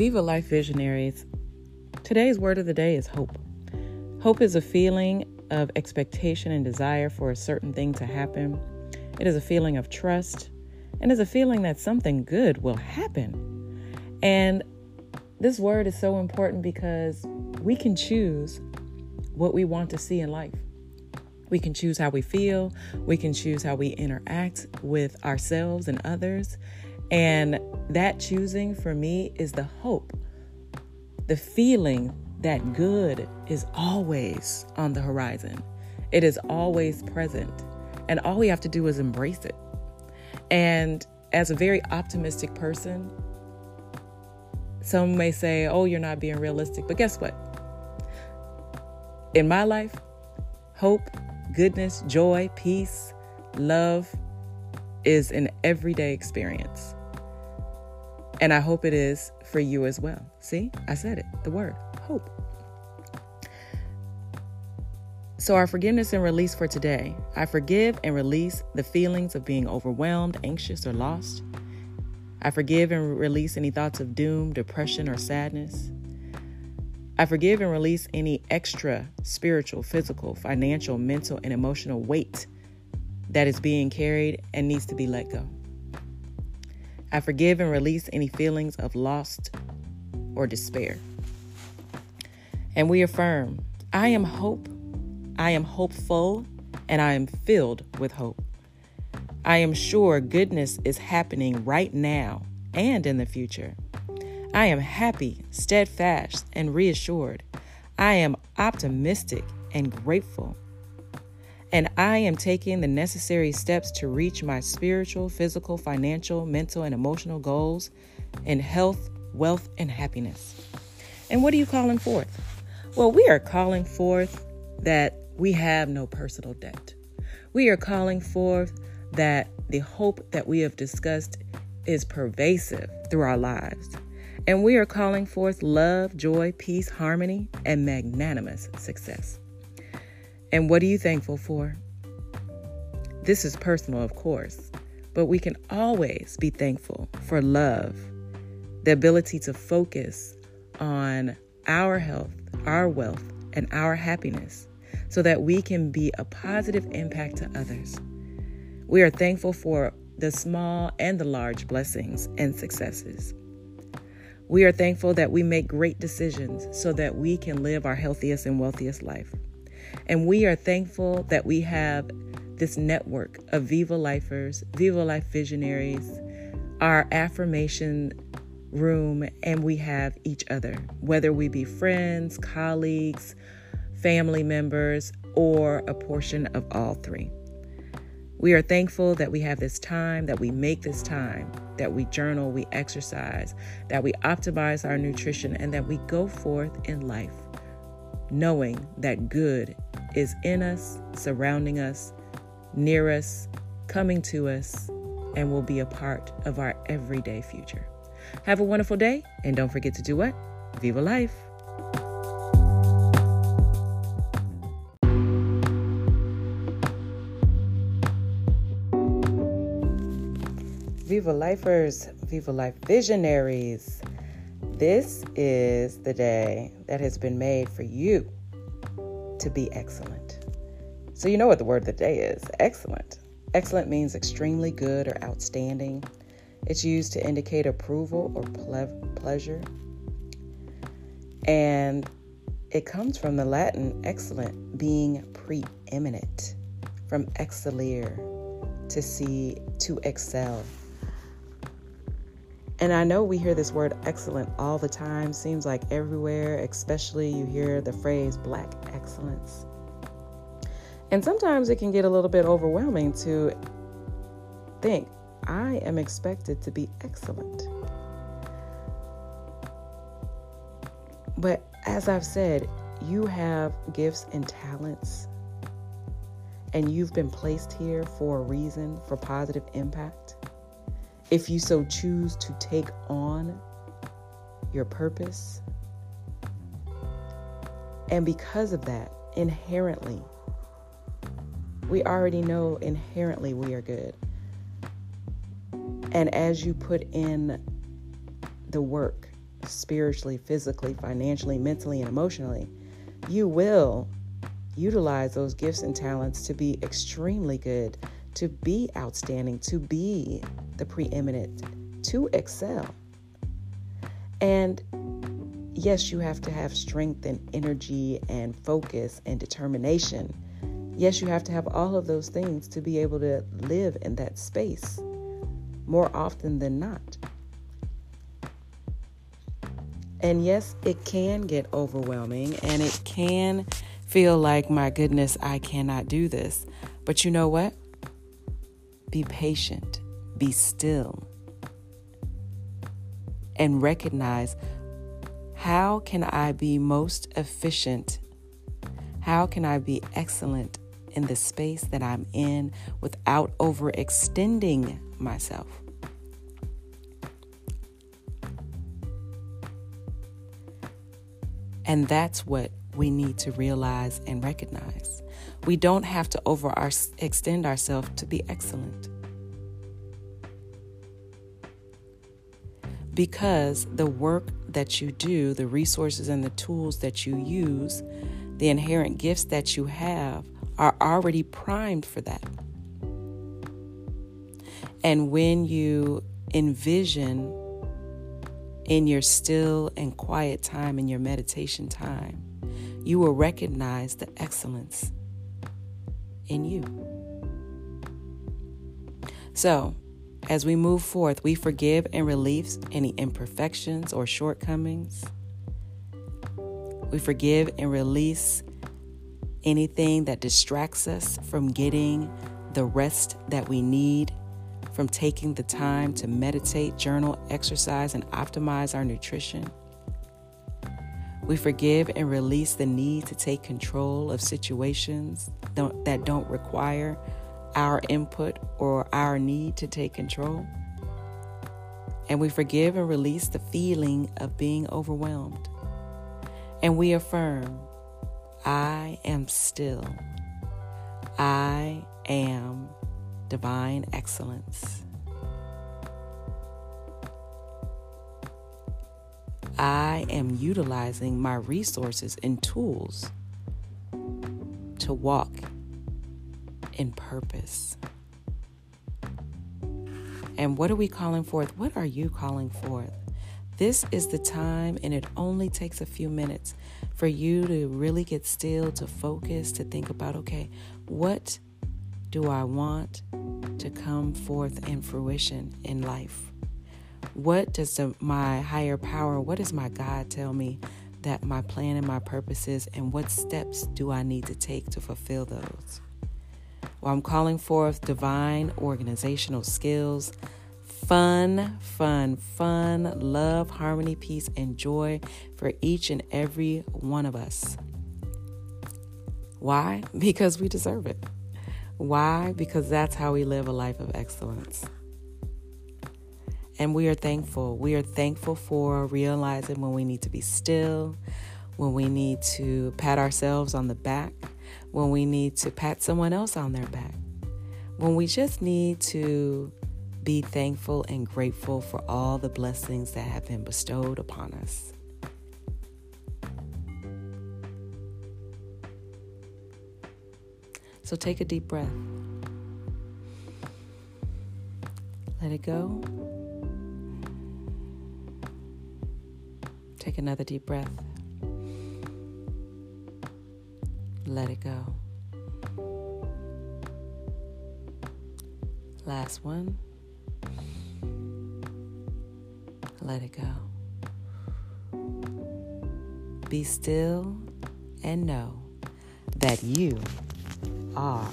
Viva Life Visionaries. Today's word of the day is hope. Hope is a feeling of expectation and desire for a certain thing to happen. It is a feeling of trust and is a feeling that something good will happen. And this word is so important because we can choose what we want to see in life. We can choose how we feel, we can choose how we interact with ourselves and others. And that choosing for me is the hope, the feeling that good is always on the horizon, it is always present. And all we have to do is embrace it. And as a very optimistic person, some may say, oh, you're not being realistic. But guess what? In my life, hope, goodness, joy, peace, love is an everyday experience. And I hope it is for you as well. See, I said it, the word hope. So, our forgiveness and release for today I forgive and release the feelings of being overwhelmed, anxious, or lost. I forgive and release any thoughts of doom, depression, or sadness. I forgive and release any extra spiritual, physical, financial, mental, and emotional weight that is being carried and needs to be let go. I forgive and release any feelings of lost or despair. And we affirm I am hope I am hopeful and I am filled with hope. I am sure goodness is happening right now and in the future. I am happy, steadfast, and reassured. I am optimistic and grateful. And I am taking the necessary steps to reach my spiritual, physical, financial, mental, and emotional goals in health, wealth, and happiness. And what are you calling forth? Well, we are calling forth that we have no personal debt. We are calling forth that the hope that we have discussed is pervasive through our lives. And we are calling forth love, joy, peace, harmony, and magnanimous success. And what are you thankful for? This is personal, of course, but we can always be thankful for love, the ability to focus on our health, our wealth, and our happiness so that we can be a positive impact to others. We are thankful for the small and the large blessings and successes. We are thankful that we make great decisions so that we can live our healthiest and wealthiest life. And we are thankful that we have this network of Viva Lifers, Viva Life Visionaries, our affirmation room, and we have each other, whether we be friends, colleagues, family members, or a portion of all three. We are thankful that we have this time, that we make this time, that we journal, we exercise, that we optimize our nutrition, and that we go forth in life knowing that good is in us, surrounding us, near us, coming to us, and will be a part of our everyday future. Have a wonderful day, and don't forget to do what? Viva life! Viva Lifers, Viva Life Visionaries. This is the day that has been made for you to be excellent. So, you know what the word of the day is excellent. Excellent means extremely good or outstanding. It's used to indicate approval or ple- pleasure. And it comes from the Latin excellent, being preeminent, from excellere, to see, to excel. And I know we hear this word excellent all the time, seems like everywhere, especially you hear the phrase black excellence. And sometimes it can get a little bit overwhelming to think, I am expected to be excellent. But as I've said, you have gifts and talents, and you've been placed here for a reason, for positive impact if you so choose to take on your purpose. And because of that, inherently, we already know inherently we are good. And as you put in the work spiritually, physically, financially, mentally, and emotionally, you will utilize those gifts and talents to be extremely good, to be outstanding, to be the preeminent, to excel. And yes, you have to have strength and energy and focus and determination. Yes, you have to have all of those things to be able to live in that space more often than not. And yes, it can get overwhelming and it can feel like, my goodness, I cannot do this. But you know what? Be patient, be still, and recognize how can I be most efficient? How can I be excellent in the space that I'm in without overextending myself? And that's what we need to realize and recognize. We don't have to overextend ourselves to be excellent. Because the work that you do, the resources and the tools that you use, the inherent gifts that you have are already primed for that. And when you envision in your still and quiet time, in your meditation time, you will recognize the excellence in you. So, as we move forth, we forgive and release any imperfections or shortcomings. We forgive and release anything that distracts us from getting the rest that we need, from taking the time to meditate, journal, exercise, and optimize our nutrition. We forgive and release the need to take control of situations that don't require our input or our need to take control. And we forgive and release the feeling of being overwhelmed. And we affirm, I am still. I am divine excellence. I am utilizing my resources and tools to walk in purpose. And what are we calling forth? What are you calling forth? This is the time, and it only takes a few minutes for you to really get still, to focus, to think about okay, what do I want to come forth in fruition in life? What does the, my higher power, what does my God tell me that my plan and my purpose is, and what steps do I need to take to fulfill those? Well, I'm calling forth divine organizational skills, fun, fun, fun, love, harmony, peace, and joy for each and every one of us. Why? Because we deserve it. Why? Because that's how we live a life of excellence. And we are thankful. We are thankful for realizing when we need to be still, when we need to pat ourselves on the back, when we need to pat someone else on their back, when we just need to be thankful and grateful for all the blessings that have been bestowed upon us. So take a deep breath. Let it go. Take another deep breath. Let it go. Last one. Let it go. Be still and know that you are